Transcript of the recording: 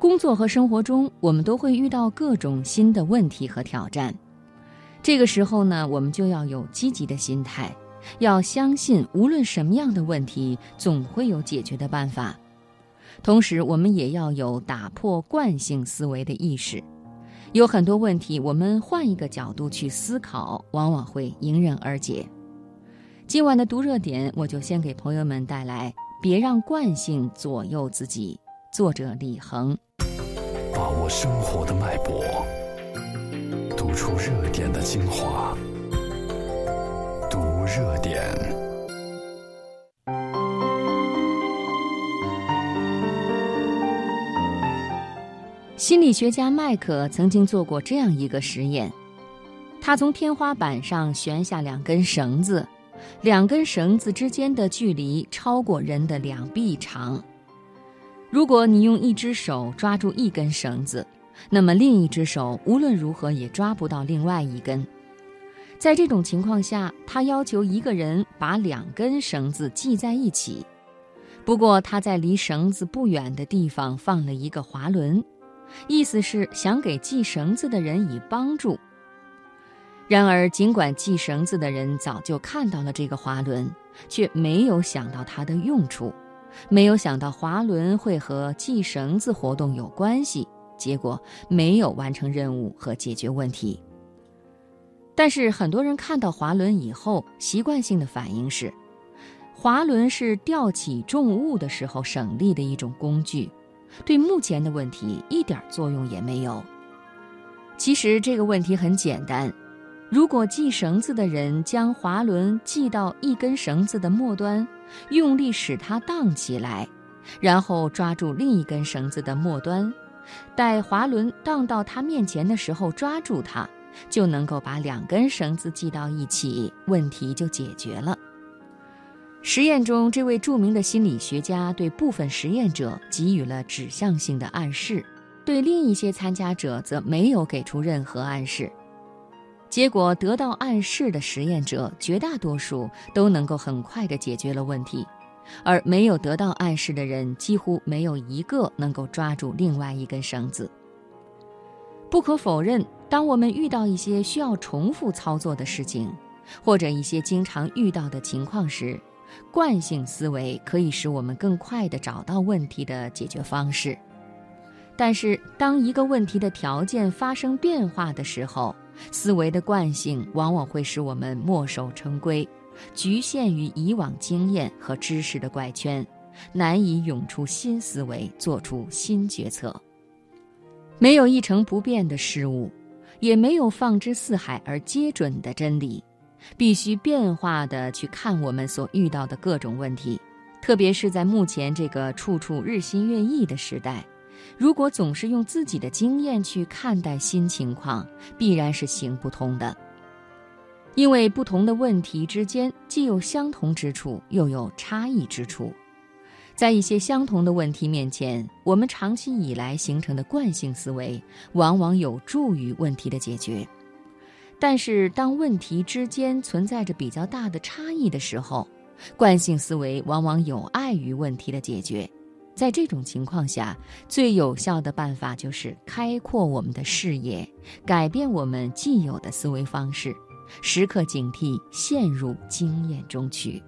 工作和生活中，我们都会遇到各种新的问题和挑战。这个时候呢，我们就要有积极的心态，要相信无论什么样的问题，总会有解决的办法。同时，我们也要有打破惯性思维的意识。有很多问题，我们换一个角度去思考，往往会迎刃而解。今晚的读热点，我就先给朋友们带来《别让惯性左右自己》，作者李恒。生活的脉搏，读出热点的精华，读热点。心理学家麦克曾经做过这样一个实验：他从天花板上悬下两根绳子，两根绳子之间的距离超过人的两臂长。如果你用一只手抓住一根绳子，那么另一只手无论如何也抓不到另外一根。在这种情况下，他要求一个人把两根绳子系在一起。不过，他在离绳子不远的地方放了一个滑轮。意思是想给系绳子的人以帮助。然而，尽管系绳子的人早就看到了这个滑轮，却没有想到它的用处，没有想到滑轮会和系绳子活动有关系，结果没有完成任务和解决问题。但是，很多人看到滑轮以后，习惯性的反应是：滑轮是吊起重物的时候省力的一种工具。对目前的问题一点作用也没有。其实这个问题很简单，如果系绳子的人将滑轮系到一根绳子的末端，用力使它荡起来，然后抓住另一根绳子的末端，待滑轮荡到他面前的时候抓住它，就能够把两根绳子系到一起，问题就解决了。实验中，这位著名的心理学家对部分实验者给予了指向性的暗示，对另一些参加者则没有给出任何暗示。结果，得到暗示的实验者绝大多数都能够很快地解决了问题，而没有得到暗示的人几乎没有一个能够抓住另外一根绳子。不可否认，当我们遇到一些需要重复操作的事情，或者一些经常遇到的情况时，惯性思维可以使我们更快地找到问题的解决方式，但是当一个问题的条件发生变化的时候，思维的惯性往往会使我们墨守成规，局限于以往经验和知识的怪圈，难以涌出新思维，做出新决策。没有一成不变的事物，也没有放之四海而皆准的真理。必须变化地去看我们所遇到的各种问题，特别是在目前这个处处日新月异的时代，如果总是用自己的经验去看待新情况，必然是行不通的。因为不同的问题之间既有相同之处，又有差异之处，在一些相同的问题面前，我们长期以来形成的惯性思维，往往有助于问题的解决。但是，当问题之间存在着比较大的差异的时候，惯性思维往往有碍于问题的解决。在这种情况下，最有效的办法就是开阔我们的视野，改变我们既有的思维方式，时刻警惕陷入经验中去。